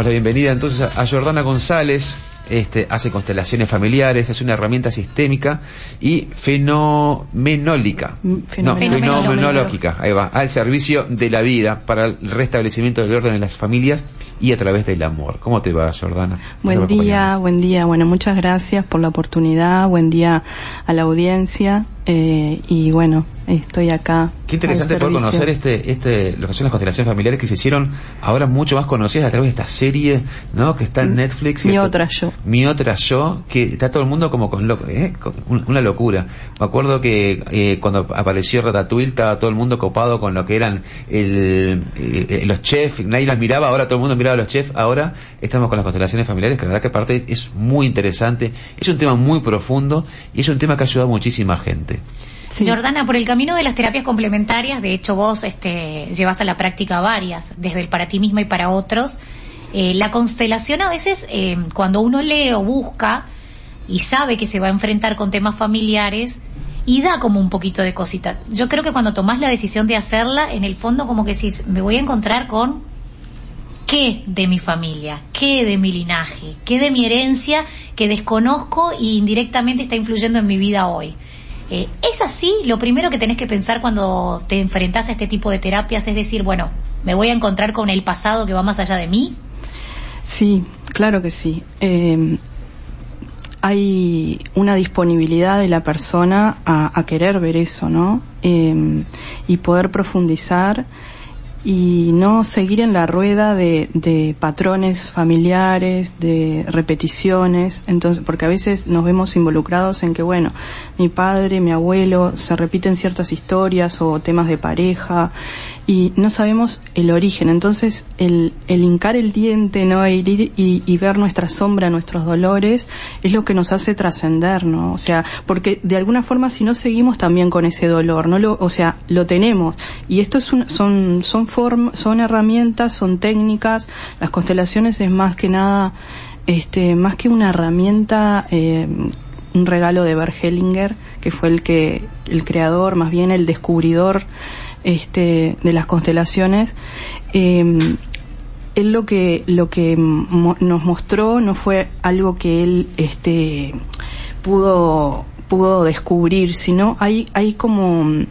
damos la bienvenida entonces a Jordana González, este, hace constelaciones familiares, es una herramienta sistémica y fenomenólica. Mm, No, fenomenológica. ahí va, al servicio de la vida, para el restablecimiento del orden de las familias y a través del amor. ¿Cómo te va, Jordana? Buen día, buen día. Bueno, muchas gracias por la oportunidad. Buen día a la audiencia. Eh, y bueno, estoy acá. Qué interesante poder conocer este, este, lo que son las constelaciones familiares que se hicieron ahora mucho más conocidas a través de esta serie, ¿no? Que está en Netflix. Mi otra yo. Mi otra yo, que está todo el mundo como con, loco, ¿eh? con una locura. Me acuerdo que eh, cuando apareció Ratatouille estaba todo el mundo copado con lo que eran el, eh, los chefs, nadie las miraba, ahora todo el mundo miraba a los chefs, ahora estamos con las constelaciones familiares, que la verdad que aparte es muy interesante, es un tema muy profundo y es un tema que ha ayudado a muchísima gente. Sí. Jordana, por el camino de las terapias complementarias, de hecho vos este, llevas a la práctica varias, desde el para ti misma y para otros. Eh, la constelación a veces, eh, cuando uno lee o busca y sabe que se va a enfrentar con temas familiares, y da como un poquito de cosita. Yo creo que cuando tomás la decisión de hacerla, en el fondo como que decís, me voy a encontrar con qué de mi familia, qué de mi linaje, qué de mi herencia que desconozco y indirectamente está influyendo en mi vida hoy. Eh, ¿Es así? Lo primero que tenés que pensar cuando te enfrentás a este tipo de terapias es decir, bueno, me voy a encontrar con el pasado que va más allá de mí. Sí, claro que sí. Eh, hay una disponibilidad de la persona a, a querer ver eso, ¿no? Eh, y poder profundizar y no seguir en la rueda de, de patrones familiares, de repeticiones, entonces, porque a veces nos vemos involucrados en que, bueno, mi padre, mi abuelo, se repiten ciertas historias o temas de pareja y no sabemos el origen. Entonces, el, el hincar el diente, ¿no? E ir y, y ver nuestra sombra, nuestros dolores, es lo que nos hace trascender, ¿no? O sea, porque de alguna forma si no seguimos también con ese dolor, no lo, o sea, lo tenemos. Y esto es un- son, son form, son herramientas, son técnicas. Las constelaciones es más que nada, este, más que una herramienta, eh, un regalo de Bert Hellinger, que fue el que, el creador, más bien el descubridor, este, de las constelaciones. Eh, él lo que lo que mo- nos mostró no fue algo que él este pudo pudo descubrir sino hay hay como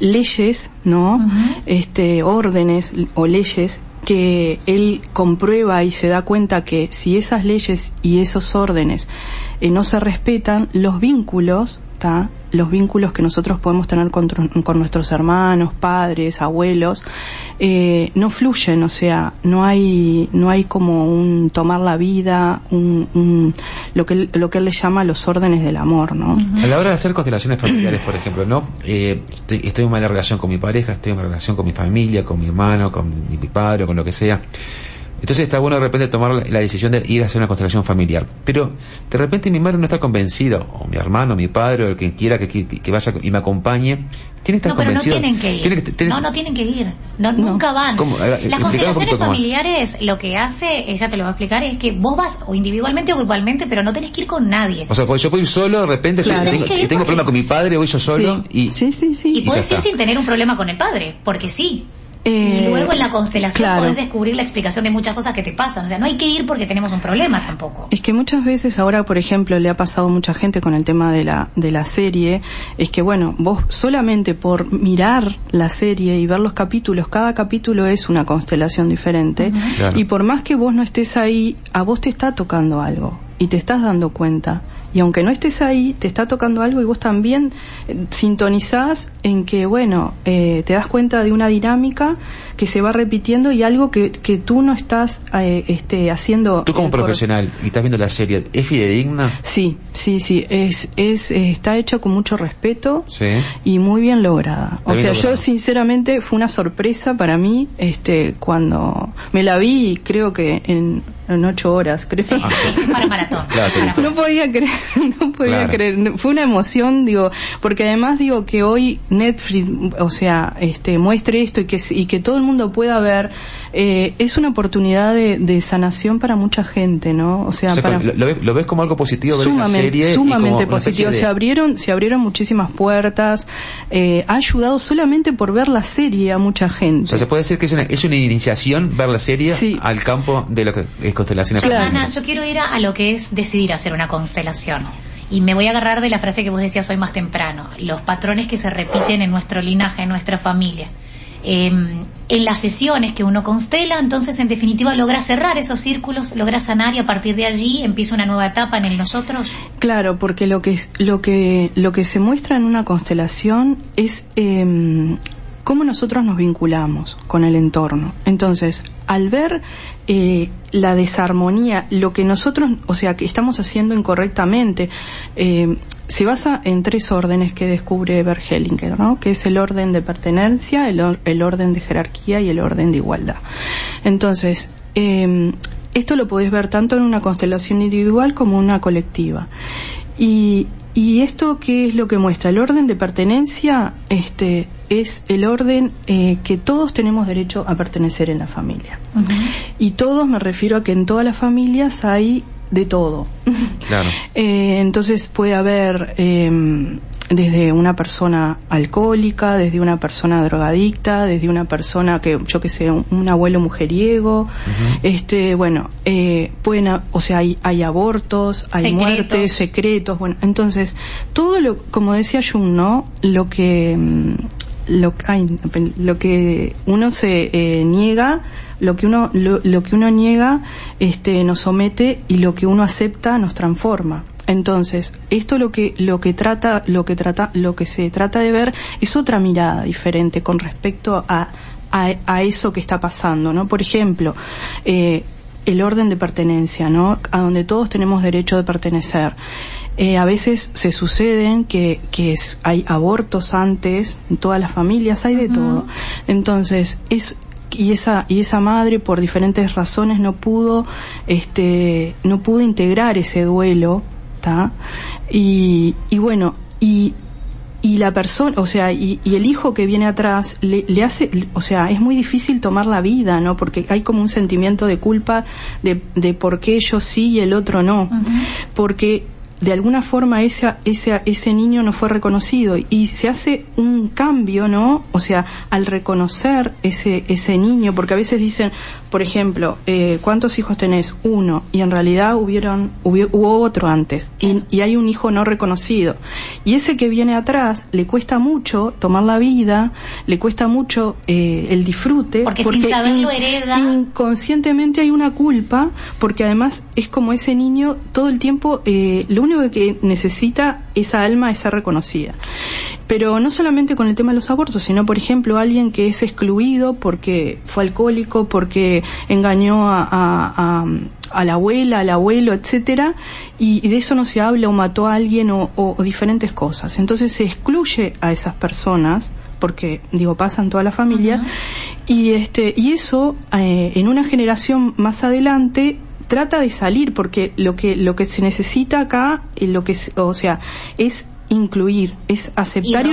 leyes no este órdenes o leyes que él comprueba y se da cuenta que si esas leyes y esos órdenes eh, no se respetan los vínculos ¿tá? Los vínculos que nosotros podemos tener con, con nuestros hermanos, padres, abuelos, eh, no fluyen, o sea, no hay, no hay como un tomar la vida, un, un- lo que lo que él le llama los órdenes del amor, ¿no? A la hora de hacer constelaciones familiares, por ejemplo, ¿no? Eh, estoy, en mala relación con mi pareja, estoy en mala relación con mi familia, con mi hermano, con mi, padre, con lo que sea. Entonces está bueno de repente tomar la, decisión de ir a hacer una constelación familiar. Pero de repente mi madre no está convencida, o mi hermano, mi padre, o el que quiera que, que, que vaya y me acompañe, tiene que estar No, pero no tienen que ir. Que- No, no tienen que ir. No, Nunca van. Las constelaciones familiares lo que hace, ella te lo va a explicar, es que vos vas o individualmente o grupalmente, pero no tenés que ir con nadie. O sea, pues yo puedo ir solo, de repente Claro. tengo, que tengo porque- problema con mi padre, voy yo solo, sí, y sí, sí, sí. Y puedes ir sin tener un problema con el padre, porque sí. Eh, y luego en la constelación claro. podés descubrir la explicación de muchas cosas que te pasan. O sea, no hay que ir porque tenemos un problema tampoco. Es que muchas veces ahora, por ejemplo, le ha pasado a mucha gente con el tema de la, de la serie, es que bueno, vos solamente por mirar la serie y ver los capítulos, cada capítulo es una constelación diferente, Claro. y por más que vos no estés ahí, a vos te está tocando algo, y te estás dando cuenta. Y aunque no estés ahí, te está tocando algo y vos también eh, sintonizás en que, bueno, eh, te das cuenta de una dinámica que se va repitiendo y algo que, que tú no estás eh, este, haciendo. tú como eh, profesional y estás viendo la serie, ¿es fidedigna? Sí, sí, sí, es, es, está hecho con mucho respeto Sí. y muy bien lograda. Está O sea, yo sinceramente fue una sorpresa para mí, este, cuando me la vi y creo que en en ocho horas, creo. Sí, para maratón. no podía creer, no podía creer. Fue una emoción, digo, porque además digo que hoy Netflix, o sea, este, muestre esto y que, y que todo el mundo pueda ver, eh, es una oportunidad de, de, sanación para mucha gente, ¿no? O sea, para, lo, ves, como algo positivo ver sumamente, serie Sumamente positivo. Se abrieron, se abrieron muchísimas puertas, eh, ha ayudado solamente por ver la serie a mucha gente. O sea, se puede decir que es una, es una iniciación ver la serie al campo de lo que es constelaciones. Ana, yo quiero ir a, lo que es decidir hacer una constelación. Y me voy a agarrar de la frase que vos decías hoy más temprano, los patrones que se repiten en nuestro linaje, en nuestra familia. Em, en las sesiones que uno constela, entonces en definitiva logra cerrar esos círculos, logra sanar y a partir de allí empieza una nueva etapa en el nosotros. Claro, porque lo que lo que lo que se muestra en una constelación es eh, cómo nosotros nos vinculamos con el entorno. Entonces, al ver eh, la desarmonía, lo que nosotros, o sea, que estamos haciendo incorrectamente, eh, se basa en tres órdenes que descubre Hellinger, ¿no? Que es el orden de pertenencia, el, orden de jerarquía y el orden de igualdad. Entonces, eh, esto lo podés ver tanto en una constelación individual como en una colectiva. Y, y esto qué es lo que muestra el orden de pertenencia, este es el orden eh, que todos tenemos derecho a pertenecer en la familia. Y todos me refiero a que en todas las familias hay de todo. Claro. eh, entonces puede haber eh, desde una persona alcohólica, desde una persona drogadicta, desde una persona que, yo que sé, un, abuelo mujeriego, este, bueno, eh, pueden, o sea, hay, hay abortos, hay muertes, secretos, bueno, entonces, todo lo, como decía Jung, ¿no? Lo que, mm, lo, lo que uno se eh, niega, lo que uno, lo, lo que uno niega, este, nos somete y lo que uno acepta nos transforma. Entonces, esto lo que lo que trata lo que trata lo que se trata de ver es otra mirada diferente con respecto a a, eso que está pasando, ¿no? Por ejemplo, eh, el orden de pertenencia, ¿no? A donde todos tenemos derecho de pertenecer. Eh, a veces se suceden que, que es, hay abortos antes, en todas las familias hay de todo. Entonces, es, y esa y esa madre por diferentes razones no pudo este no pudo integrar ese duelo y, y bueno, y, y la persona, o sea, y, y, el hijo que viene atrás le, le, hace, o sea, es muy difícil tomar la vida, ¿no? Porque hay como un sentimiento de culpa de, de por qué yo sí y el otro no. Porque de alguna forma ese, ese, ese niño no fue reconocido y se hace un cambio, ¿no? O sea, al reconocer ese, ese niño, porque a veces dicen, por ejemplo, eh, ¿cuántos hijos tenés? Uno, y en realidad hubieron, hubo, otro antes, y, y, hay un hijo no reconocido. Y ese que viene atrás le cuesta mucho tomar la vida, le cuesta mucho eh, el disfrute, porque, sin saberlo hereda. inconscientemente hay una culpa, porque además es como ese niño todo el tiempo, eh, lo único que necesita esa alma es ser reconocida. Pero no solamente con el tema de los abortos, sino por ejemplo alguien que es excluido porque fue alcohólico, porque engañó a, a, a, la abuela, al abuelo, etcétera, y, de eso no se habla o mató a alguien o, o, diferentes cosas. Entonces se excluye a esas personas porque digo pasan toda la familia y este y eso eh, en una generación más adelante trata de salir porque lo que lo que se necesita acá eh, lo que o sea es incluir es aceptar y,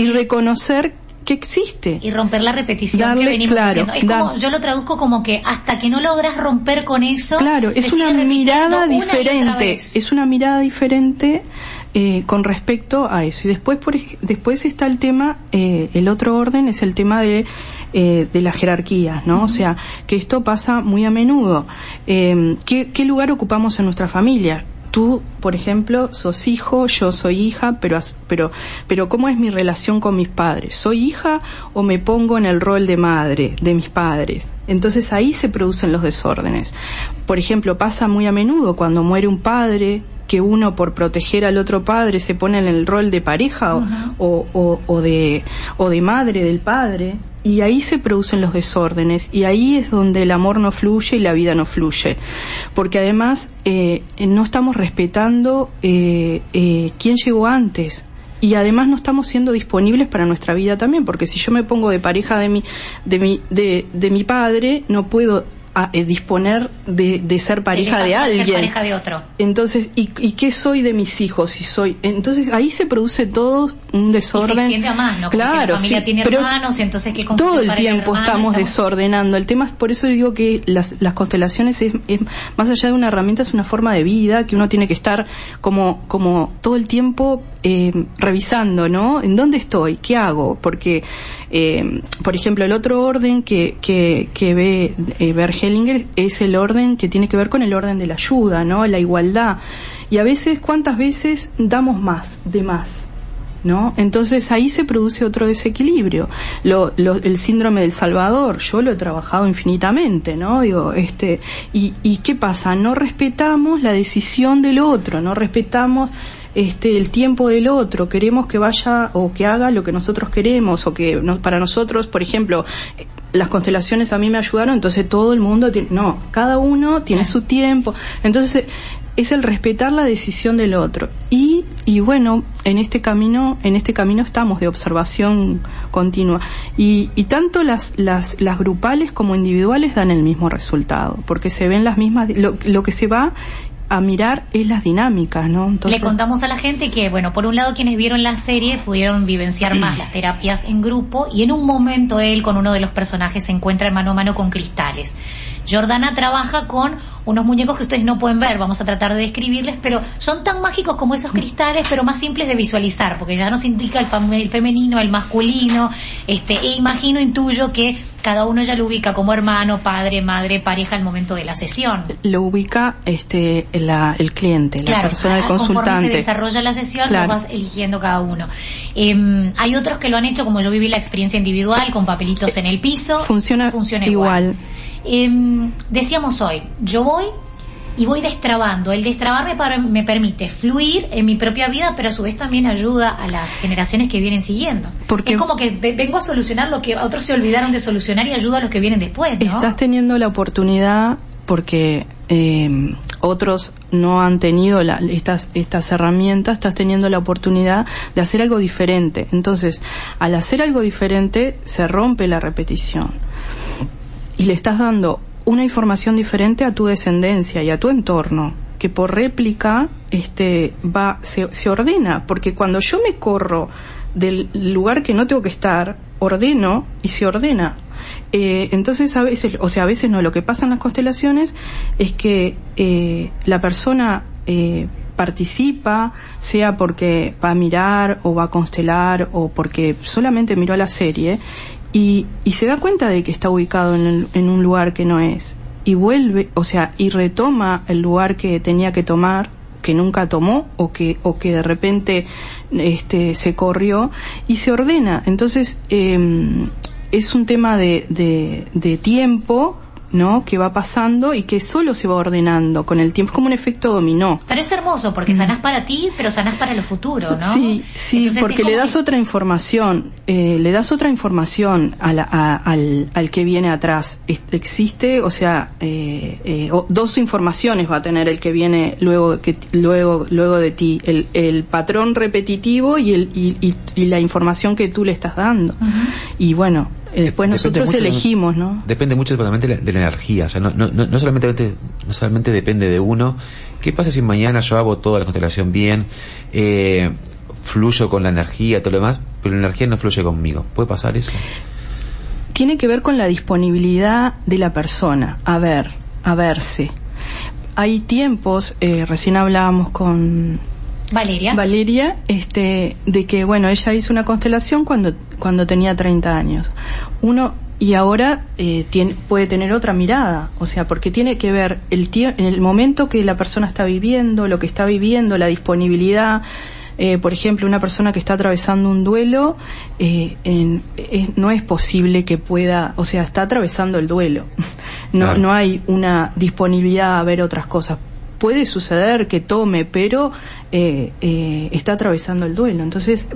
y reconocer que existe. Y romper la repetición que venimos haciendo. Es como, yo lo traduzco como que hasta que no logras romper con eso. Claro, es una mirada diferente. Es una mirada diferente eh, con respecto a eso. Y después, por, después está el tema, eh, el otro orden es el tema de, eh, de las jerarquías, ¿no? O sea, que esto pasa muy a menudo. Eh, ¿qué, ¿Qué lugar ocupamos en nuestra familia? tú, por ejemplo, sos hijo, yo soy hija, pero, pero, pero ¿cómo es mi relación con mis padres? ¿Soy hija o me pongo en el rol de madre de mis padres? Entonces ahí se producen los desórdenes. Por ejemplo, pasa muy a menudo cuando muere un padre, que uno por proteger al otro padre se pone en el rol de pareja o, o, o, de, o de madre del padre y ahí se producen los desórdenes y ahí es donde el amor no fluye y la vida no fluye. Porque además eh, no estamos respetando eh, eh, quién llegó antes y además no estamos siendo disponibles para nuestra vida también porque si yo me pongo de pareja de mi de mi de, de mi padre no puedo a, eh, disponer de, de, ser pareja de alguien. Ser pareja de otro. Entonces, ¿y, ¿y qué soy de mis hijos? Y soy, entonces ahí se produce todo un desorden. Y se extiende a más, ¿no? Claro, si la familia tiene hermanos, entonces qué Todo el tiempo estamos, desordenando. El tema es, por eso digo que las, las constelaciones es, es, más allá de una herramienta, es una forma de vida que uno tiene que estar como, como todo el tiempo eh, revisando, ¿no? ¿En dónde estoy? ¿Qué hago? Porque, eh, por ejemplo, el otro orden que, que, que ve eh, Bergelinger es el orden que tiene que ver con el orden de la ayuda, ¿no? La igualdad. Y a veces, ¿cuántas veces damos más, de más? ¿No? Entonces ahí se produce otro desequilibrio. Lo, lo, el síndrome del Salvador, yo lo he trabajado infinitamente, ¿no? Digo, este, y, y qué pasa? No respetamos la decisión del otro, no respetamos este, el tiempo del otro, queremos que vaya o que haga lo que nosotros queremos o que para nosotros, por ejemplo, las constelaciones a mí me ayudaron, entonces todo el mundo tiene, no, cada uno tiene su tiempo, entonces es el respetar la decisión del otro. Y y bueno en este camino en este camino estamos de observación continua. Y, y tanto las, las las grupales como individuales dan el mismo resultado porque se ven las mismas lo, lo que se va a mirar es las dinámicas, ¿no? Le contamos a la gente que, bueno, por un lado quienes vieron la serie pudieron vivenciar más las terapias en grupo y en un momento él con uno de los personajes se encuentra mano a mano con cristales. Jordana trabaja con unos muñecos que ustedes no pueden ver, vamos a tratar de describirles, pero son tan mágicos como esos cristales, pero más simples de visualizar, porque ya nos indica el, femenino, el masculino, este, e imagino, intuyo que cada uno ya lo ubica como hermano, padre, madre, pareja al momento de la sesión. Lo ubica este el cliente, la persona, el consultante. Conforme se desarrolla la sesión, lo vas eligiendo cada uno. Em, hay otros que lo han hecho, como yo viví la experiencia individual, con papelitos en el piso. Funciona, funciona igual. Eh, decíamos hoy, yo voy y voy destrabando. El destrabar me, me, permite fluir en mi propia vida, pero a su vez también ayuda a las generaciones que vienen siguiendo. Porque es como que vengo a solucionar lo que otros se olvidaron de solucionar y ayuda a los que vienen después. ¿no? Estás teniendo la oportunidad porque eh, otros no han tenido la, estas, estas herramientas, estás teniendo la oportunidad de hacer algo diferente. Entonces, al hacer algo diferente, se rompe la repetición y le estás dando una información diferente a tu descendencia y a tu entorno que por réplica este va se, se ordena. Porque cuando yo me corro del lugar que no tengo que estar ordeno y se ordena. Eh, entonces a veces o sea a veces no lo que pasa en las constelaciones es que eh, la persona eh, participa, sea porque va a mirar o va a constelar o porque solamente miró la serie y, y se da cuenta de que está ubicado en, en un lugar que no es y vuelve, o sea, y retoma el lugar que tenía que tomar que nunca tomó o que o que de repente este se corrió y se ordena. Entonces eh, es un tema de, de, de tiempo ¿no? Que va pasando y que solo se va ordenando con el tiempo. Es como un efecto dominó. Pero es hermoso porque sanás para ti, pero sanás para lo futuro, ¿no? Sí, sí, porque le das otra información, eh, le das otra información a al, al que viene atrás. Existe, o sea, eh, eh, dos informaciones va a tener el que viene luego, que, luego, luego de ti. El, el patrón repetitivo y, el, y, y, la información que tú le estás dando. Y bueno, eh, después nosotros elegimos, ¿no? Depende mucho de la, de la energía, o sea, no, no, no, solamente, no solamente depende de uno. ¿Qué pasa si mañana yo hago toda la constelación bien, eh, fluyo con la energía, todo lo demás, pero la energía no fluye conmigo? ¿Puede pasar eso? Tiene que ver con la disponibilidad de la persona, a ver, a verse. Hay tiempos, eh, recién hablábamos con Valeria. Valeria, este, de que, bueno, ella hizo una constelación cuando, cuando tenía 30 años. Uno, y ahora eh, tiene, puede tener otra mirada, o sea, porque tiene que ver el en el momento que la persona está viviendo, lo que está viviendo, la disponibilidad. Eh, por ejemplo, una persona que está atravesando un duelo, eh, en, no es posible que pueda, o sea, está atravesando el duelo. No, no hay una disponibilidad a ver otras cosas puede suceder que tome, pero eh, eh, está atravesando el duelo. Entonces,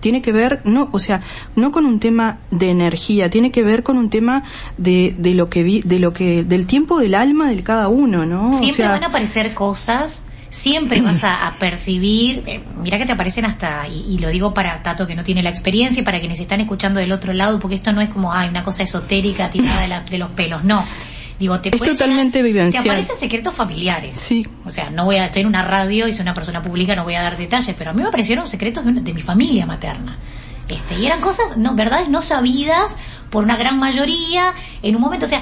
tiene que ver, no, o sea, no con un tema de energía, tiene que ver con un tema de, de lo que vi, de lo que, del tiempo del alma de cada uno, ¿no? Siempre van a aparecer cosas siempre vas a, percibir, eh, mira que te aparecen hasta, y, lo digo para Tato que no tiene la experiencia y para quienes están escuchando del otro lado, porque esto no es como, ay, una cosa esotérica tirada de, de los pelos, no Digo, te Es totalmente llegar-. Te aparecen secretos familiares. Sí. O sea, no voy a, estoy en una radio y soy una persona pública, no voy a dar detalles, pero a mí me aparecieron secretos de, una- de mi familia materna. Este, y eran cosas, no, verdades no sabidas por una gran mayoría en un momento, o sea,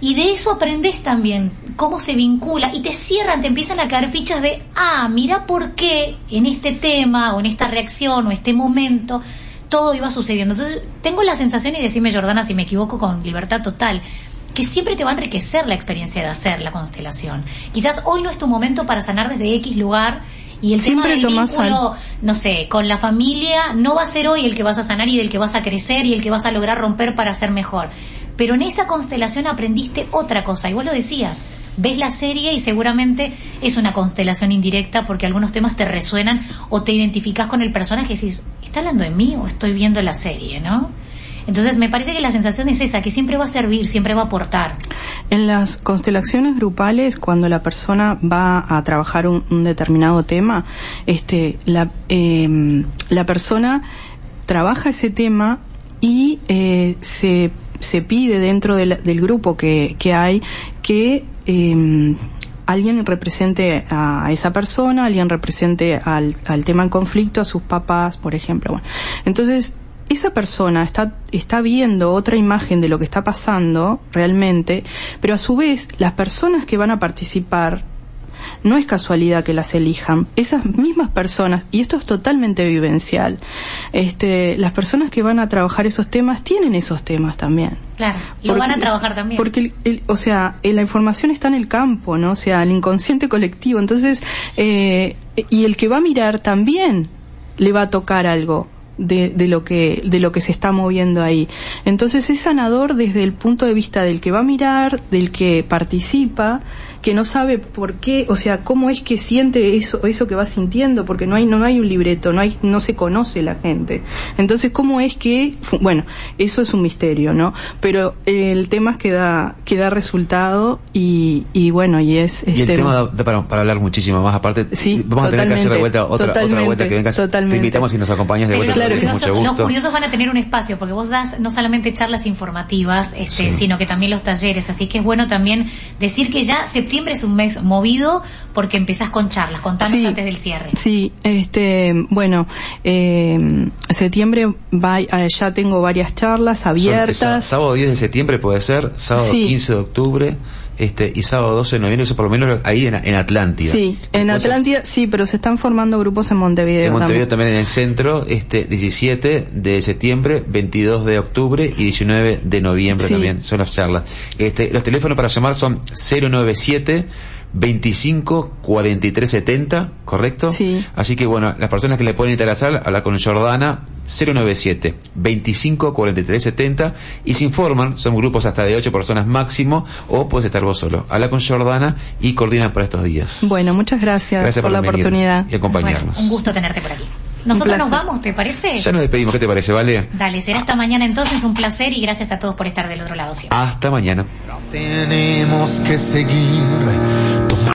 y de eso aprendes también cómo se vincula y te cierran, te empiezan a caer fichas de, ah, mira por qué en este tema o en esta reacción o este momento todo iba sucediendo. Entonces, tengo la sensación, y decime Jordana si me equivoco con libertad total, que siempre te va a enriquecer la experiencia de hacer la constelación. Quizás hoy no es tu momento para sanar desde X lugar y el Siempre tema del vínculo, no sé, con la familia no va a ser hoy el que vas a sanar y del que vas a crecer y el que vas a lograr romper para ser mejor. Pero en esa constelación aprendiste otra cosa y vos lo decías. Ves la serie y seguramente es una constelación indirecta porque algunos temas te resuenan o te identificas con el personaje y decís, ¿está hablando de mí o estoy viendo la serie, no? Entonces me parece que la sensación es esa, que siempre va a servir, siempre va a aportar. En las constelaciones grupales, cuando la persona va a trabajar un, determinado tema, este, la, eh, la persona trabaja ese tema y eh, se, pide dentro del, grupo que, hay que eh, alguien represente a esa persona, alguien represente al, tema en conflicto, a sus papás, por ejemplo. Entonces esa persona está, está viendo otra imagen de lo que está pasando realmente, pero a su vez las personas que van a participar no es casualidad que las elijan. Esas mismas personas, y esto es totalmente vivencial, este, las personas que van a trabajar esos temas tienen esos temas también. Claro, lo Porque- van a trabajar también. Porque, el- el- o sea, eh, la información está en el campo, ¿no? O sea, el inconsciente colectivo. Entonces, eh, y el que va a mirar también le va a tocar algo de, de lo que de lo que se está moviendo ahí. Entonces es sanador desde el punto de vista del que va a mirar, del que participa, que no sabe por qué, o sea, cómo es que siente eso eso que va sintiendo, porque no hay no hay un libreto, no hay no se conoce la gente. Entonces cómo es que bueno, eso es un misterio, ¿no? Pero el tema es que da que da resultado y y bueno, y es Y el este, tema da, da para, para hablar muchísimo más. Aparte, Sí, vamos a tener que hacer de totalmente, vuelta otra, otra totalmente, vuelta que vengas. totalmente. Te invitamos y nos acompañas de vuelta. los, claro mucho curiosos, los gusto. curiosos van a tener un espacio porque vos das no solamente charlas informativas, este, Sí. sino que también los talleres. Así que es bueno también decir que ya septiembre es un mes movido porque empezás con charlas. Contanos Sí. antes del cierre. Sí, este, bueno, eh, septiembre va, eh, ya tengo varias charlas Son- abiertas. sábado 10 de septiembre puede ser, sábado Sí. 15 de octubre este y sábado 12 de noviembre, eso por lo menos ahí en, en Atlántida. Sí, en Atlántida, sí, pero se están formando grupos en Montevideo. En Montevideo también. también en el centro, este 17 de septiembre, 22 de octubre y 19 de noviembre Sí. también son las charlas. Este, los teléfonos para llamar son 097 25 43 70, ¿correcto? Sí. Así que bueno, las personas que le pueden interesar, hablar con Jordana, 097 25 43 70 y se informan, son grupos hasta de 8 personas máximo o puedes estar vos solo. Habla con Jordana y coordinan para estos días. Bueno, muchas gracias, Gracias por, la oportunidad. y acompañarnos. Bueno, un gusto tenerte por aquí. Nosotros nos vamos, ¿te parece? Ya nos despedimos, ¿qué te parece, Vale? Dale, será hasta mañana entonces un placer y gracias a todos por estar del otro lado siempre. Hasta mañana. Tenemos que seguir